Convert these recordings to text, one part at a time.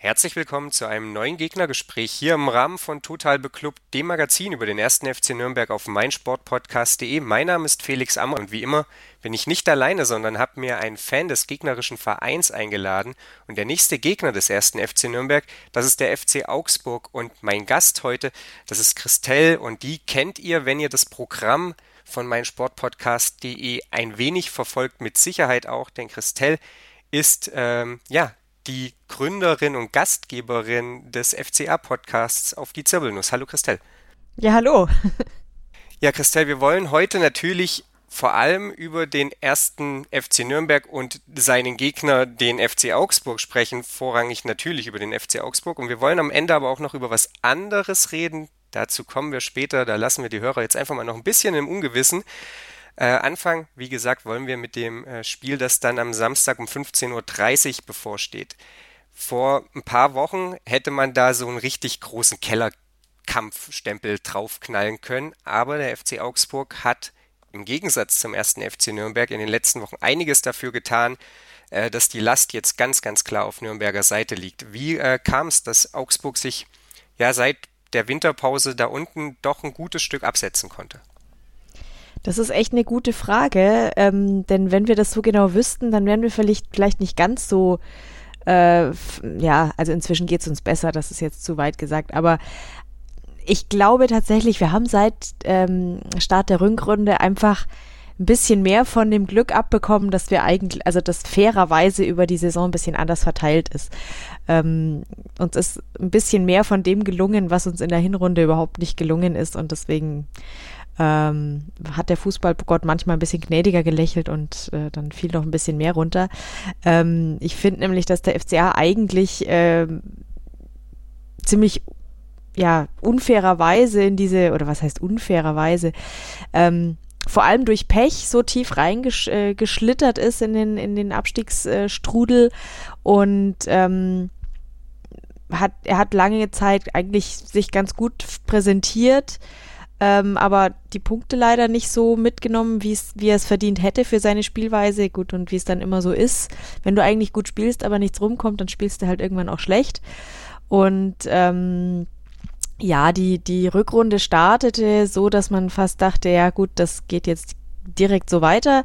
Herzlich willkommen zu einem neuen Gegnergespräch hier im Rahmen von Total Beklubbt, dem Magazin über den ersten FC Nürnberg auf meinsportpodcast.de. Mein Name ist Felix Ammer und wie immer bin ich nicht alleine, sondern habe mir einen Fan des gegnerischen Vereins eingeladen. Und der nächste Gegner des ersten FC Nürnberg, das ist der FC Augsburg. Und mein Gast heute, das ist Christelle und die kennt ihr, wenn ihr das Programm von meinsportpodcast.de ein wenig verfolgt, mit Sicherheit auch, denn Christelle ist ähm, ja die Gründerin und Gastgeberin des FCA-Podcasts auf die Zirbelnuss. Hallo Christelle. Ja, hallo. ja, Christelle, wir wollen heute natürlich vor allem über den ersten FC Nürnberg und seinen Gegner, den FC Augsburg, sprechen. Vorrangig natürlich über den FC Augsburg. Und wir wollen am Ende aber auch noch über was anderes reden. Dazu kommen wir später. Da lassen wir die Hörer jetzt einfach mal noch ein bisschen im Ungewissen. Äh, Anfang, wie gesagt, wollen wir mit dem äh, Spiel, das dann am Samstag um 15.30 Uhr bevorsteht. Vor ein paar Wochen hätte man da so einen richtig großen Kellerkampfstempel draufknallen können, aber der FC Augsburg hat im Gegensatz zum ersten FC Nürnberg in den letzten Wochen einiges dafür getan, äh, dass die Last jetzt ganz, ganz klar auf Nürnberger Seite liegt. Wie äh, kam es, dass Augsburg sich ja seit der Winterpause da unten doch ein gutes Stück absetzen konnte? Das ist echt eine gute Frage, ähm, denn wenn wir das so genau wüssten, dann wären wir vielleicht, vielleicht nicht ganz so, äh, ja, also inzwischen geht es uns besser, das ist jetzt zu weit gesagt, aber ich glaube tatsächlich, wir haben seit ähm, Start der Rückrunde einfach ein bisschen mehr von dem Glück abbekommen, dass wir eigentlich, also dass fairerweise über die Saison ein bisschen anders verteilt ist. Ähm, uns ist ein bisschen mehr von dem gelungen, was uns in der Hinrunde überhaupt nicht gelungen ist. Und deswegen ähm, hat der Fußballgott manchmal ein bisschen gnädiger gelächelt und äh, dann fiel noch ein bisschen mehr runter. Ähm, ich finde nämlich, dass der FCA eigentlich äh, ziemlich ja, unfairerweise in diese, oder was heißt unfairerweise, ähm, vor allem durch Pech so tief reingeschlittert äh, ist in den, in den Abstiegsstrudel und ähm, hat, er hat lange Zeit eigentlich sich ganz gut präsentiert, ähm, aber die Punkte leider nicht so mitgenommen, wie er es verdient hätte für seine Spielweise. Gut, und wie es dann immer so ist, wenn du eigentlich gut spielst, aber nichts rumkommt, dann spielst du halt irgendwann auch schlecht. Und ähm, ja, die, die Rückrunde startete so, dass man fast dachte, ja gut, das geht jetzt direkt so weiter.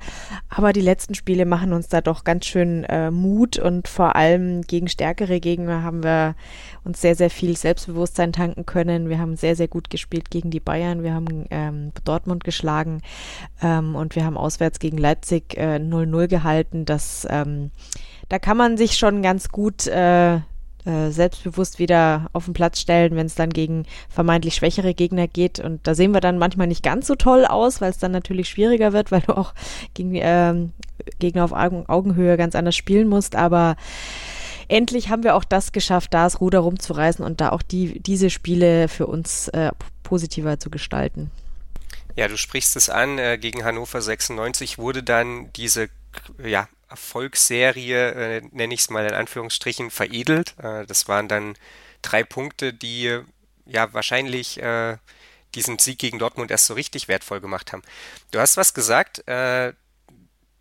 Aber die letzten Spiele machen uns da doch ganz schön äh, Mut und vor allem gegen stärkere Gegner haben wir uns sehr, sehr viel Selbstbewusstsein tanken können. Wir haben sehr, sehr gut gespielt gegen die Bayern. Wir haben ähm, Dortmund geschlagen ähm, und wir haben auswärts gegen Leipzig 0-0 äh, gehalten. Das, ähm, da kann man sich schon ganz gut äh, äh, selbstbewusst wieder auf den Platz stellen, wenn es dann gegen vermeintlich schwächere Gegner geht. Und da sehen wir dann manchmal nicht ganz so toll aus, weil es dann natürlich schwieriger wird, weil du auch gegen ähm, Gegner auf Augen, Augenhöhe ganz anders spielen musst. Aber endlich haben wir auch das geschafft, da das Ruder rumzureißen und da auch die, diese Spiele für uns äh, positiver zu gestalten. Ja, du sprichst es an, äh, gegen Hannover 96 wurde dann diese ja, Erfolgsserie, äh, nenne ich es mal in Anführungsstrichen, veredelt. Äh, das waren dann drei Punkte, die ja wahrscheinlich äh, diesen Sieg gegen Dortmund erst so richtig wertvoll gemacht haben. Du hast was gesagt, äh,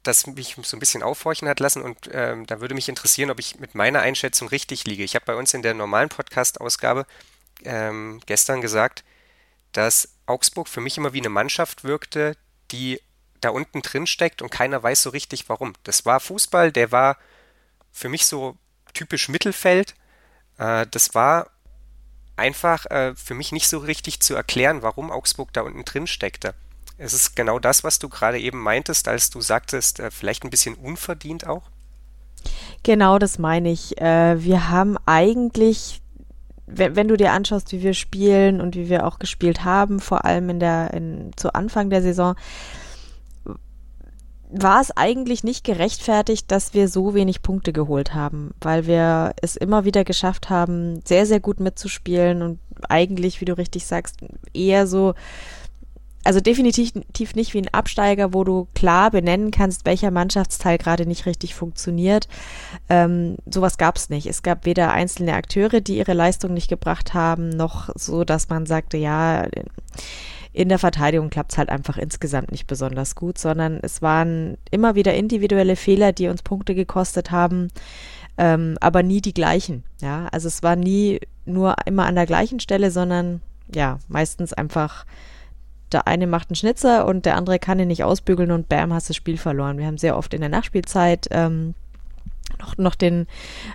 das mich so ein bisschen aufhorchen hat lassen und ähm, da würde mich interessieren, ob ich mit meiner Einschätzung richtig liege. Ich habe bei uns in der normalen Podcast-Ausgabe ähm, gestern gesagt, dass Augsburg für mich immer wie eine Mannschaft wirkte, die da unten drin steckt und keiner weiß so richtig warum. Das war Fußball, der war für mich so typisch Mittelfeld. Äh, das war einfach äh, für mich nicht so richtig zu erklären, warum Augsburg da unten drin steckte. Es ist genau das, was du gerade eben meintest, als du sagtest, äh, vielleicht ein bisschen unverdient auch. Genau, das meine ich. Wir haben eigentlich wenn, wenn, du dir anschaust, wie wir spielen und wie wir auch gespielt haben, vor allem in der, in, zu Anfang der Saison, war es eigentlich nicht gerechtfertigt, dass wir so wenig Punkte geholt haben, weil wir es immer wieder geschafft haben, sehr, sehr gut mitzuspielen und eigentlich, wie du richtig sagst, eher so also definitiv nicht wie ein Absteiger, wo du klar benennen kannst, welcher Mannschaftsteil gerade nicht richtig funktioniert. Ähm, sowas gab es nicht. Es gab weder einzelne Akteure, die ihre Leistung nicht gebracht haben, noch so, dass man sagte, ja, in der Verteidigung klappt es halt einfach insgesamt nicht besonders gut, sondern es waren immer wieder individuelle Fehler, die uns Punkte gekostet haben, ähm, aber nie die gleichen. Ja, also es war nie nur immer an der gleichen Stelle, sondern ja, meistens einfach der eine macht einen Schnitzer und der andere kann ihn nicht ausbügeln und bam, hast das Spiel verloren. Wir haben sehr oft in der Nachspielzeit ähm, noch, noch den,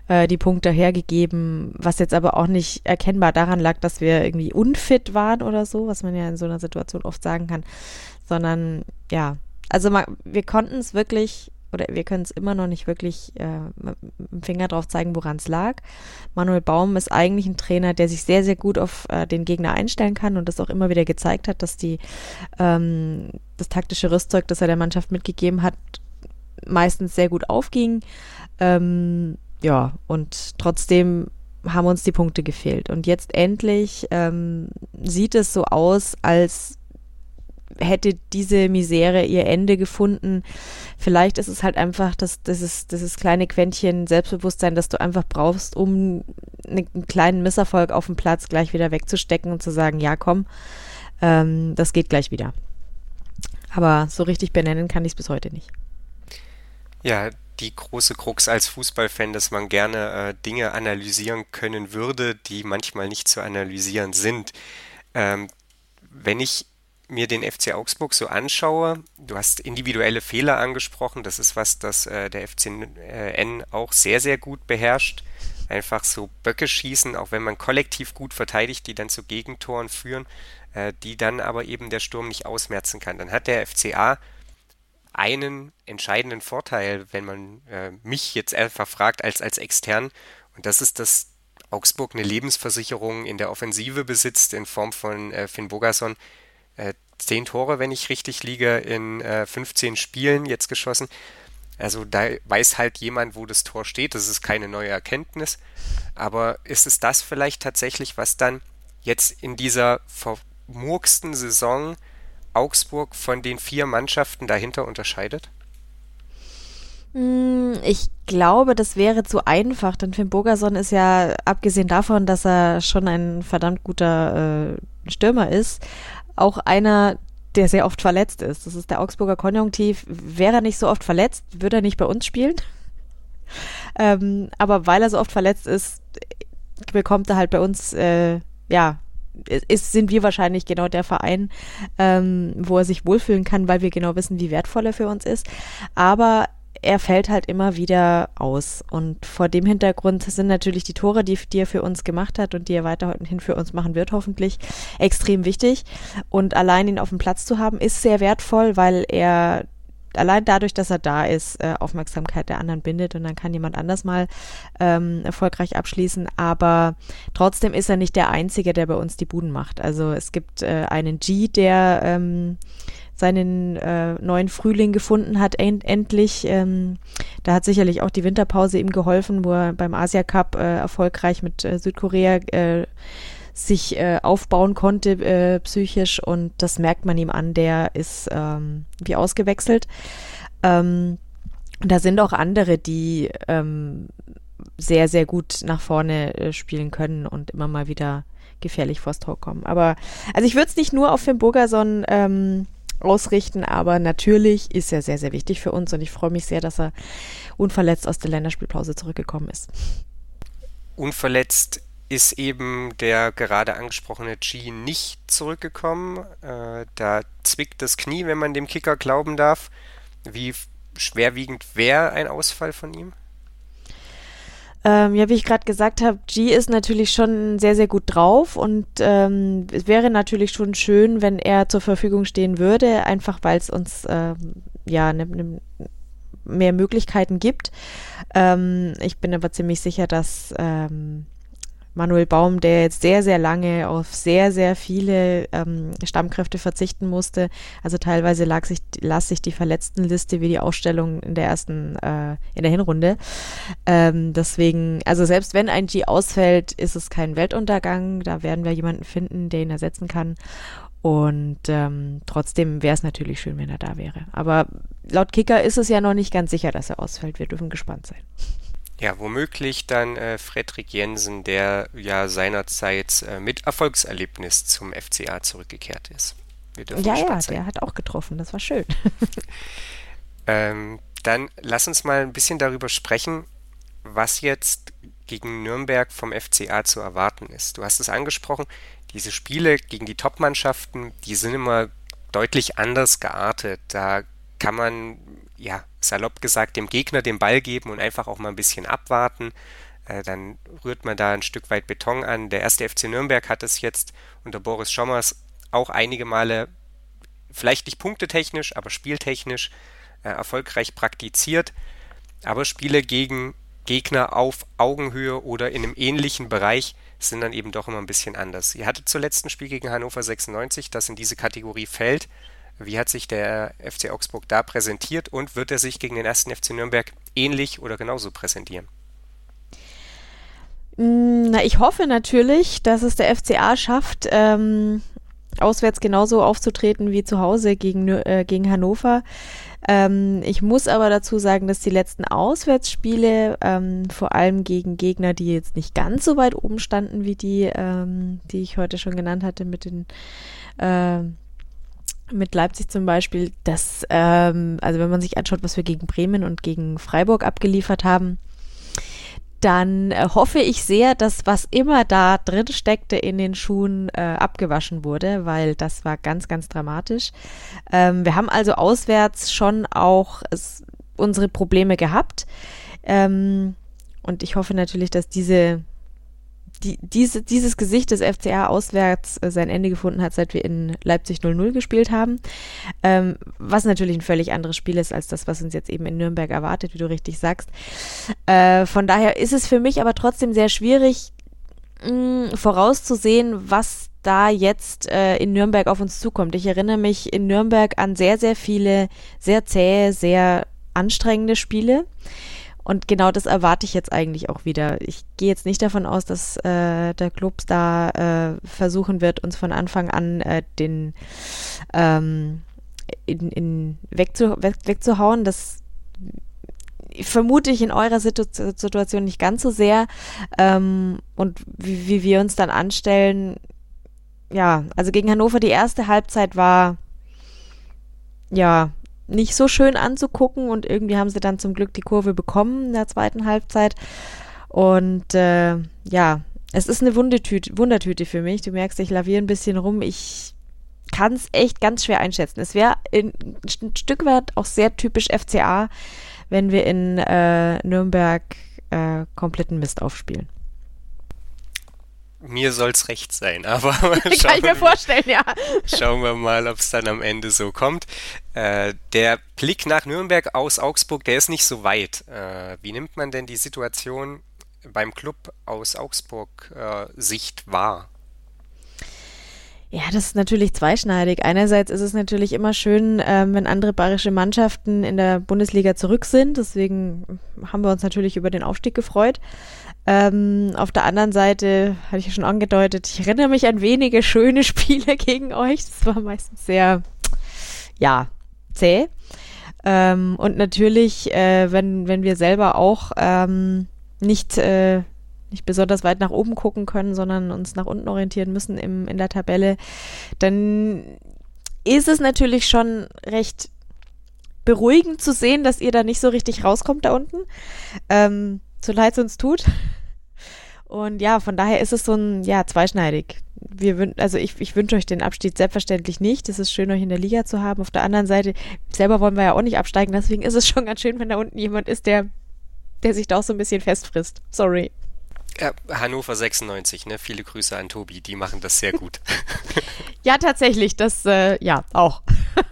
äh, die Punkte hergegeben, was jetzt aber auch nicht erkennbar daran lag, dass wir irgendwie unfit waren oder so, was man ja in so einer Situation oft sagen kann, sondern ja, also man, wir konnten es wirklich oder wir können es immer noch nicht wirklich äh, mit dem Finger drauf zeigen, woran es lag. Manuel Baum ist eigentlich ein Trainer, der sich sehr, sehr gut auf äh, den Gegner einstellen kann und das auch immer wieder gezeigt hat, dass die ähm, das taktische Rüstzeug, das er der Mannschaft mitgegeben hat, meistens sehr gut aufging. Ähm, ja, und trotzdem haben uns die Punkte gefehlt. Und jetzt endlich ähm, sieht es so aus, als hätte diese Misere ihr Ende gefunden. Vielleicht ist es halt einfach das, dieses, dieses kleine Quäntchen Selbstbewusstsein, das du einfach brauchst, um einen kleinen Misserfolg auf dem Platz gleich wieder wegzustecken und zu sagen, ja komm, ähm, das geht gleich wieder. Aber so richtig benennen kann ich es bis heute nicht. Ja, die große Krux als Fußballfan, dass man gerne äh, Dinge analysieren können würde, die manchmal nicht zu analysieren sind. Ähm, wenn ich mir den FC Augsburg so anschaue, du hast individuelle Fehler angesprochen, das ist was, das äh, der FCN auch sehr, sehr gut beherrscht. Einfach so Böcke schießen, auch wenn man kollektiv gut verteidigt, die dann zu Gegentoren führen, äh, die dann aber eben der Sturm nicht ausmerzen kann. Dann hat der FCA einen entscheidenden Vorteil, wenn man äh, mich jetzt einfach fragt als, als extern, und das ist, dass Augsburg eine Lebensversicherung in der Offensive besitzt in Form von äh, Finn Bogason, äh, zehn Tore, wenn ich richtig liege, in äh, 15 Spielen jetzt geschossen. Also da weiß halt jemand, wo das Tor steht. Das ist keine neue Erkenntnis. Aber ist es das vielleicht tatsächlich, was dann jetzt in dieser vermurksten Saison Augsburg von den vier Mannschaften dahinter unterscheidet? Hm, ich glaube, das wäre zu einfach, denn Finn Bogerson ist ja, abgesehen davon, dass er schon ein verdammt guter äh, Stürmer ist, auch einer, der sehr oft verletzt ist. Das ist der Augsburger Konjunktiv. Wäre er nicht so oft verletzt, würde er nicht bei uns spielen. ähm, aber weil er so oft verletzt ist, bekommt er halt bei uns, äh, ja, ist, sind wir wahrscheinlich genau der Verein, ähm, wo er sich wohlfühlen kann, weil wir genau wissen, wie wertvoll er für uns ist. Aber er fällt halt immer wieder aus. Und vor dem Hintergrund sind natürlich die Tore, die, die, er für uns gemacht hat und die er weiterhin für uns machen wird, hoffentlich extrem wichtig. Und allein ihn auf dem Platz zu haben, ist sehr wertvoll, weil er allein dadurch, dass er da ist, äh, Aufmerksamkeit der anderen bindet und dann kann jemand anders mal ähm, erfolgreich abschließen. Aber trotzdem ist er nicht der Einzige, der bei uns die Buden macht. Also es gibt äh, einen G, der ähm, seinen äh, neuen Frühling gefunden hat, end endlich. Ähm, da hat sicherlich auch die Winterpause ihm geholfen, wo er beim Asia Cup äh, erfolgreich mit äh, Südkorea äh, sich äh, aufbauen konnte äh, psychisch und das merkt man ihm an, der ist ähm, wie ausgewechselt. Ähm, da sind auch andere, die ähm, sehr, sehr gut nach vorne spielen können und immer mal wieder gefährlich vors Tor kommen. Aber also ich würde es nicht nur auf Finn Burgerson ähm, ausrichten, aber natürlich ist er sehr, sehr wichtig für uns und ich freue mich sehr, dass er unverletzt aus der Länderspielpause zurückgekommen ist. Unverletzt ist eben der gerade angesprochene G nicht zurückgekommen. Äh, da zwickt das Knie, wenn man dem Kicker glauben darf. Wie schwerwiegend wäre ein Ausfall von ihm? Ähm, ja, wie ich gerade gesagt habe, G ist natürlich schon sehr, sehr gut drauf und ähm, es wäre natürlich schon schön, wenn er zur Verfügung stehen würde, einfach weil es uns ähm, ja ne, ne, mehr Möglichkeiten gibt. Ähm, ich bin aber ziemlich sicher, dass ähm, Manuel Baum, der jetzt sehr, sehr lange auf sehr, sehr viele ähm, Stammkräfte verzichten musste. Also teilweise lag sich, las sich die Verletztenliste wie die Ausstellung in der ersten, äh, in der Hinrunde. Ähm, deswegen, also selbst wenn ein G ausfällt, ist es kein Weltuntergang. Da werden wir jemanden finden, der ihn ersetzen kann. Und ähm, trotzdem wäre es natürlich schön, wenn er da wäre. Aber laut Kicker ist es ja noch nicht ganz sicher, dass er ausfällt. Wir dürfen gespannt sein. Ja, womöglich dann äh, Fredrik Jensen, der ja seinerzeit äh, mit Erfolgserlebnis zum FCA zurückgekehrt ist. ja, ja, sein. der hat auch getroffen, das war schön. ähm, dann lass uns mal ein bisschen darüber sprechen, was jetzt gegen Nürnberg vom FCA zu erwarten ist. Du hast es angesprochen, diese Spiele gegen die Top-Mannschaften, die sind immer deutlich anders geartet. Da kann man, ja, salopp gesagt, dem Gegner den Ball geben und einfach auch mal ein bisschen abwarten. Äh, dann rührt man da ein Stück weit Beton an. Der erste FC Nürnberg hat es jetzt unter Boris Schommers auch einige Male, vielleicht nicht punktetechnisch, aber spieltechnisch äh, erfolgreich praktiziert. Aber Spiele gegen Gegner auf Augenhöhe oder in einem ähnlichen Bereich sind dann eben doch immer ein bisschen anders. Ihr hattet zuletzt ein Spiel gegen Hannover 96, das in diese Kategorie fällt. Wie hat sich der FC Augsburg da präsentiert und wird er sich gegen den ersten FC Nürnberg ähnlich oder genauso präsentieren? Mm, na, ich hoffe natürlich, dass es der FCA schafft, ähm, auswärts genauso aufzutreten wie zu Hause gegen, äh, gegen Hannover. Ähm, ich muss aber dazu sagen, dass die letzten Auswärtsspiele, ähm, vor allem gegen Gegner, die jetzt nicht ganz so weit oben standen wie die, ähm, die ich heute schon genannt hatte mit den äh, mit Leipzig zum Beispiel, dass, ähm, also wenn man sich anschaut, was wir gegen Bremen und gegen Freiburg abgeliefert haben, dann äh, hoffe ich sehr, dass was immer da drin steckte in den Schuhen äh, abgewaschen wurde, weil das war ganz, ganz dramatisch. Ähm, wir haben also auswärts schon auch es, unsere Probleme gehabt. Ähm, und ich hoffe natürlich, dass diese die, diese, dieses Gesicht des FCA auswärts äh, sein Ende gefunden hat, seit wir in Leipzig 0-0 gespielt haben. Ähm, was natürlich ein völlig anderes Spiel ist als das, was uns jetzt eben in Nürnberg erwartet, wie du richtig sagst. Äh, von daher ist es für mich aber trotzdem sehr schwierig, mh, vorauszusehen, was da jetzt äh, in Nürnberg auf uns zukommt. Ich erinnere mich in Nürnberg an sehr, sehr viele sehr zähe, sehr anstrengende Spiele. Und genau das erwarte ich jetzt eigentlich auch wieder. Ich gehe jetzt nicht davon aus, dass äh, der Club da äh, versuchen wird, uns von Anfang an äh, den ähm, in, in wegzu, weg, wegzuhauen. Das vermute ich in eurer Situ Situation nicht ganz so sehr. Ähm, und wie, wie wir uns dann anstellen, ja, also gegen Hannover die erste Halbzeit war ja nicht so schön anzugucken und irgendwie haben sie dann zum Glück die Kurve bekommen in der zweiten Halbzeit. Und äh, ja, es ist eine Wundertüte, Wundertüte für mich. Du merkst, ich laviere ein bisschen rum. Ich kann es echt ganz schwer einschätzen. Es wäre ein Stück weit auch sehr typisch FCA, wenn wir in äh, Nürnberg äh, kompletten Mist aufspielen mir soll's recht sein, aber kann ich mir vorstellen, ja. Schauen wir mal, ob es dann am Ende so kommt. Äh, der Blick nach Nürnberg aus Augsburg, der ist nicht so weit. Äh, wie nimmt man denn die Situation beim Club aus Augsburg äh, Sicht wahr? Ja, das ist natürlich zweischneidig. Einerseits ist es natürlich immer schön, ähm, wenn andere bayerische Mannschaften in der Bundesliga zurück sind. Deswegen haben wir uns natürlich über den Aufstieg gefreut. Ähm, auf der anderen Seite, hatte ich ja schon angedeutet, ich erinnere mich an wenige schöne Spiele gegen euch. Das war meistens sehr, ja, zäh. Ähm, und natürlich, äh, wenn, wenn wir selber auch ähm, nicht, äh, nicht besonders weit nach oben gucken können, sondern uns nach unten orientieren müssen im, in der Tabelle, dann ist es natürlich schon recht beruhigend zu sehen, dass ihr da nicht so richtig rauskommt da unten. Ähm, so leid es uns tut. Und ja, von daher ist es so ein, ja, zweischneidig. Wir also ich, ich wünsche euch den Abstieg selbstverständlich nicht. Es ist schön, euch in der Liga zu haben. Auf der anderen Seite, selber wollen wir ja auch nicht absteigen. Deswegen ist es schon ganz schön, wenn da unten jemand ist, der, der sich da auch so ein bisschen festfrisst. Sorry. Ja, Hannover 96, ne? Viele Grüße an Tobi, die machen das sehr gut. ja, tatsächlich, das, äh, ja, auch.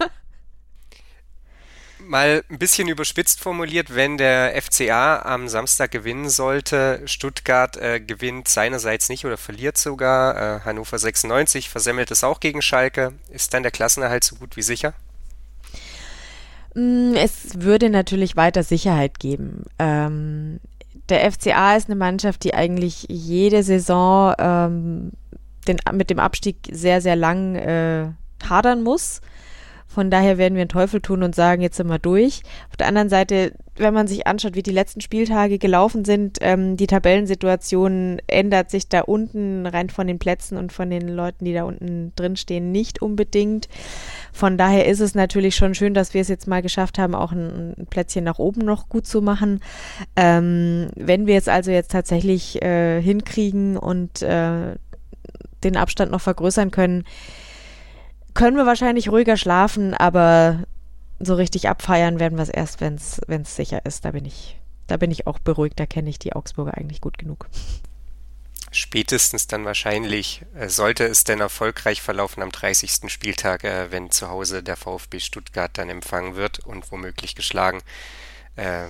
mal ein bisschen überspitzt formuliert, wenn der FCA am Samstag gewinnen sollte, Stuttgart äh, gewinnt seinerseits nicht oder verliert sogar, äh, Hannover 96 versemmelt es auch gegen Schalke, ist dann der Klassenerhalt so gut wie sicher? Mm, es würde natürlich weiter Sicherheit geben. Ähm, der FCA ist eine Mannschaft, die eigentlich jede Saison ähm, den, mit dem Abstieg sehr, sehr lang äh, hadern muss. Von daher werden wir einen Teufel tun und sagen, jetzt sind wir durch. Auf der anderen Seite, wenn man sich anschaut, wie die letzten Spieltage gelaufen sind, ähm, die Tabellensituation ändert sich da unten rein von den Plätzen und von den Leuten, die da unten drin stehen, nicht unbedingt. Von daher ist es natürlich schon schön, dass wir es jetzt mal geschafft haben, auch ein, ein Plätzchen nach oben noch gut zu machen. Ähm, wenn wir es also jetzt tatsächlich äh, hinkriegen und äh, den Abstand noch vergrößern können, können wir wahrscheinlich ruhiger schlafen, aber so richtig abfeiern werden wir es erst, wenn es sicher ist. Da bin ich, da bin ich auch beruhigt. Da kenne ich die Augsburger eigentlich gut genug. Spätestens dann wahrscheinlich, äh, sollte es denn erfolgreich verlaufen am 30. Spieltag, äh, wenn zu Hause der VfB Stuttgart dann empfangen wird und womöglich geschlagen. Äh,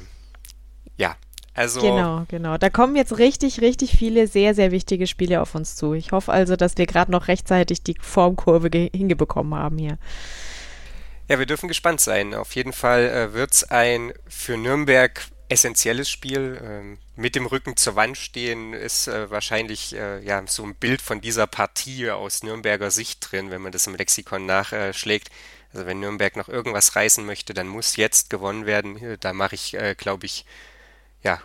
ja, also genau, genau. Da kommen jetzt richtig, richtig viele sehr, sehr wichtige Spiele auf uns zu. Ich hoffe also, dass wir gerade noch rechtzeitig die Formkurve hingebekommen haben hier. Ja, wir dürfen gespannt sein. Auf jeden Fall äh, wird es ein für Nürnberg essentielles Spiel. Ähm, mit dem Rücken zur Wand stehen ist äh, wahrscheinlich äh, ja so ein Bild von dieser Partie aus Nürnberger Sicht drin, wenn man das im Lexikon nachschlägt. Also wenn Nürnberg noch irgendwas reißen möchte, dann muss jetzt gewonnen werden. Da mache ich, äh, glaube ich, ja,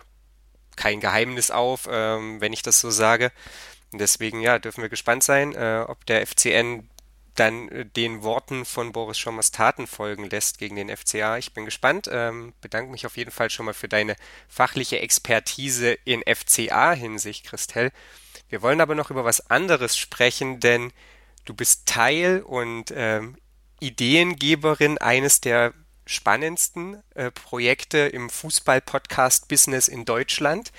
kein Geheimnis auf, ähm, wenn ich das so sage. Deswegen, ja, dürfen wir gespannt sein, äh, ob der FCN dann äh, den Worten von Boris Schommers Taten folgen lässt gegen den FCA. Ich bin gespannt. Ähm, bedanke mich auf jeden Fall schon mal für deine fachliche Expertise in FCA-Hinsicht, Christel. Wir wollen aber noch über was anderes sprechen, denn du bist Teil und ähm, Ideengeberin eines der spannendsten äh, Projekte im Fußball-Podcast-Business in Deutschland.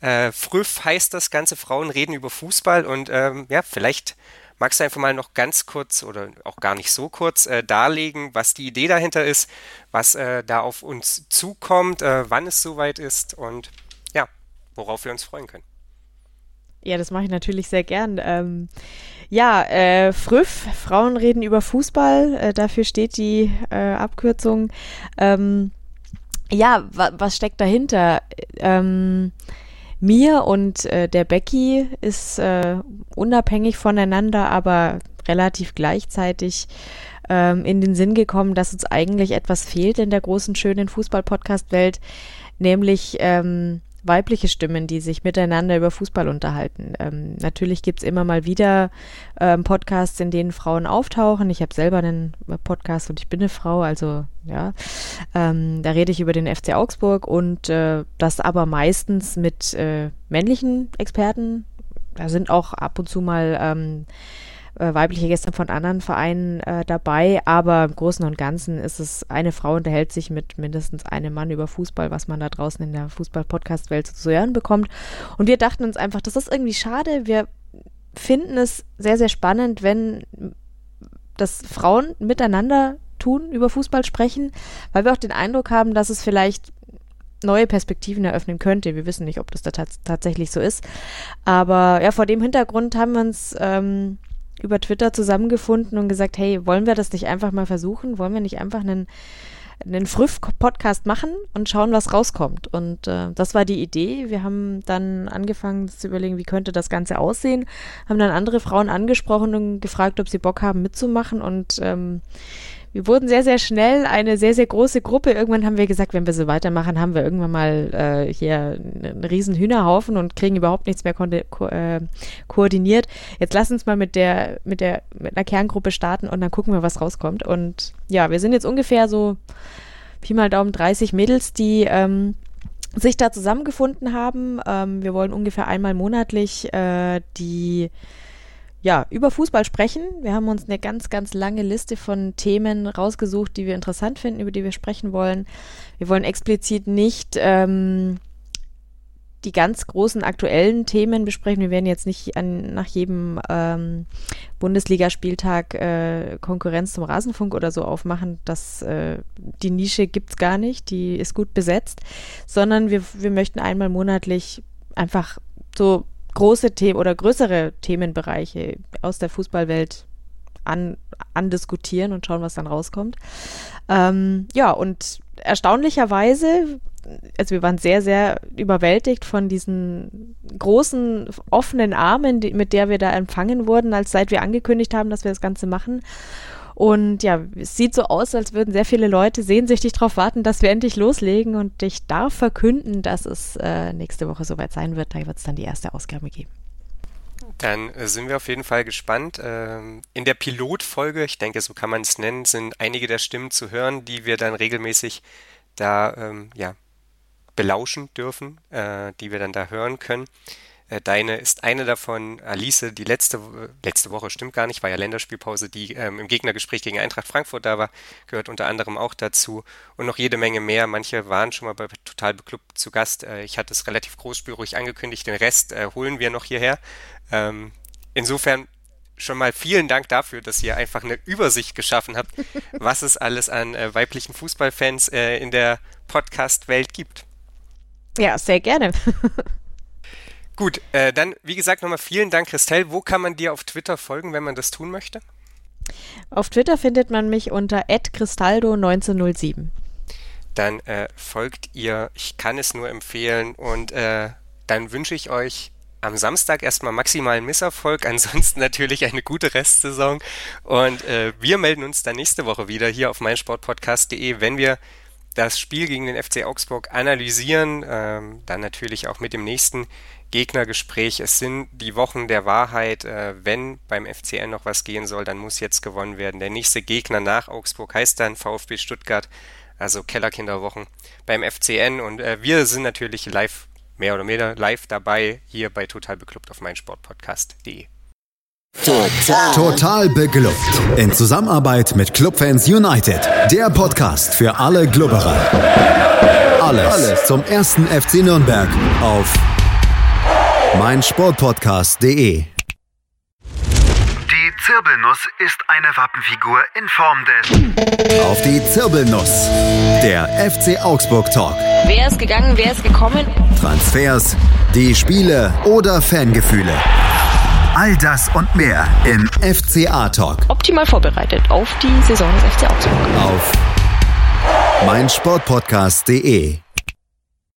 Äh, Früff heißt das Ganze, Frauen reden über Fußball und ähm, ja, vielleicht magst du einfach mal noch ganz kurz oder auch gar nicht so kurz äh, darlegen, was die Idee dahinter ist, was äh, da auf uns zukommt, äh, wann es soweit ist und ja, worauf wir uns freuen können. Ja, das mache ich natürlich sehr gern. Ähm, ja, äh, Früff, Frauen reden über Fußball, äh, dafür steht die äh, Abkürzung. Ähm, ja, wa was steckt dahinter? Ähm, mir und äh, der Becky ist äh, unabhängig voneinander, aber relativ gleichzeitig ähm, in den Sinn gekommen, dass uns eigentlich etwas fehlt in der großen, schönen Fußball-Podcast-Welt, nämlich ähm, weibliche Stimmen, die sich miteinander über Fußball unterhalten. Ähm, natürlich gibt's immer mal wieder ähm, Podcasts, in denen Frauen auftauchen. Ich habe selber einen Podcast und ich bin eine Frau, also ja, ähm, da rede ich über den FC Augsburg und äh, das aber meistens mit äh, männlichen Experten. Da sind auch ab und zu mal ähm, äh, weibliche Gäste von anderen Vereinen äh, dabei, aber im Großen und Ganzen ist es, eine Frau unterhält sich mit mindestens einem Mann über Fußball, was man da draußen in der Fußball-Podcast-Welt zu hören bekommt. Und wir dachten uns einfach, das ist irgendwie schade. Wir finden es sehr, sehr spannend, wenn das Frauen miteinander tun, über Fußball sprechen, weil wir auch den Eindruck haben, dass es vielleicht neue Perspektiven eröffnen könnte. Wir wissen nicht, ob das da tatsächlich so ist. Aber ja, vor dem Hintergrund haben wir uns ähm, über Twitter zusammengefunden und gesagt, hey, wollen wir das nicht einfach mal versuchen? Wollen wir nicht einfach einen, einen Früff-Podcast machen und schauen, was rauskommt? Und äh, das war die Idee. Wir haben dann angefangen zu überlegen, wie könnte das Ganze aussehen, haben dann andere Frauen angesprochen und gefragt, ob sie Bock haben mitzumachen und ähm, wir wurden sehr, sehr schnell eine sehr, sehr große Gruppe. Irgendwann haben wir gesagt, wenn wir so weitermachen, haben wir irgendwann mal äh, hier einen riesen Hühnerhaufen und kriegen überhaupt nichts mehr ko äh, koordiniert. Jetzt lass uns mal mit der, mit der, mit einer Kerngruppe starten und dann gucken wir, was rauskommt. Und ja, wir sind jetzt ungefähr so Pi mal Daumen 30 Mädels, die ähm, sich da zusammengefunden haben. Ähm, wir wollen ungefähr einmal monatlich äh, die ja, über Fußball sprechen. Wir haben uns eine ganz, ganz lange Liste von Themen rausgesucht, die wir interessant finden, über die wir sprechen wollen. Wir wollen explizit nicht ähm, die ganz großen aktuellen Themen besprechen. Wir werden jetzt nicht an, nach jedem ähm, Bundesligaspieltag äh, Konkurrenz zum Rasenfunk oder so aufmachen. Das, äh, die Nische gibt's gar nicht, die ist gut besetzt, sondern wir, wir möchten einmal monatlich einfach so große Themen oder größere Themenbereiche aus der Fußballwelt an, andiskutieren und schauen, was dann rauskommt. Ähm, ja, und erstaunlicherweise also wir waren sehr, sehr überwältigt von diesen großen, offenen Armen, die, mit der wir da empfangen wurden, als seit wir angekündigt haben, dass wir das Ganze machen. Und ja, es sieht so aus, als würden sehr viele Leute sehnsüchtig darauf warten, dass wir endlich loslegen. Und ich darf verkünden, dass es äh, nächste Woche soweit sein wird. Da wird es dann die erste Ausgabe geben. Dann äh, sind wir auf jeden Fall gespannt. Ähm, in der Pilotfolge, ich denke, so kann man es nennen, sind einige der Stimmen zu hören, die wir dann regelmäßig da ähm, ja, belauschen dürfen, äh, die wir dann da hören können. Äh, deine ist eine davon, Alice, die letzte, letzte Woche, stimmt gar nicht, war ja Länderspielpause, die ähm, im Gegnergespräch gegen Eintracht Frankfurt da war, gehört unter anderem auch dazu und noch jede Menge mehr. Manche waren schon mal bei Total Beklubbt zu Gast. Äh, ich hatte es relativ großspürig angekündigt, den Rest äh, holen wir noch hierher. Ähm, insofern schon mal vielen Dank dafür, dass ihr einfach eine Übersicht geschaffen habt, was es alles an äh, weiblichen Fußballfans äh, in der Podcast-Welt gibt. Ja, sehr gerne. Gut, äh, dann wie gesagt nochmal vielen Dank, Christelle. Wo kann man dir auf Twitter folgen, wenn man das tun möchte? Auf Twitter findet man mich unter @cristaldo1907. Dann äh, folgt ihr. Ich kann es nur empfehlen und äh, dann wünsche ich euch am Samstag erstmal maximalen Misserfolg, ansonsten natürlich eine gute Restsaison und äh, wir melden uns dann nächste Woche wieder hier auf meinsportpodcast.de, wenn wir das Spiel gegen den FC Augsburg analysieren, ähm, dann natürlich auch mit dem nächsten Gegnergespräch. Es sind die Wochen der Wahrheit. Äh, wenn beim FCN noch was gehen soll, dann muss jetzt gewonnen werden. Der nächste Gegner nach Augsburg heißt dann VfB Stuttgart, also Kellerkinderwochen beim FCN. Und äh, wir sind natürlich live, mehr oder weniger live dabei, hier bei Total Beklubbt auf meinsportpodcast.de. Total. Total beglückt. In Zusammenarbeit mit Clubfans United. Der Podcast für alle Glubberer. Alles, Alles zum ersten FC Nürnberg auf meinsportpodcast.de. Die Zirbelnuss ist eine Wappenfigur in Form des. Auf die Zirbelnuss. Der FC Augsburg Talk. Wer ist gegangen, wer ist gekommen? Transfers, die Spiele oder Fangefühle. All das und mehr im FCA Talk. Optimal vorbereitet auf die Saison des FC Augsburg. Auf meinsportpodcast.de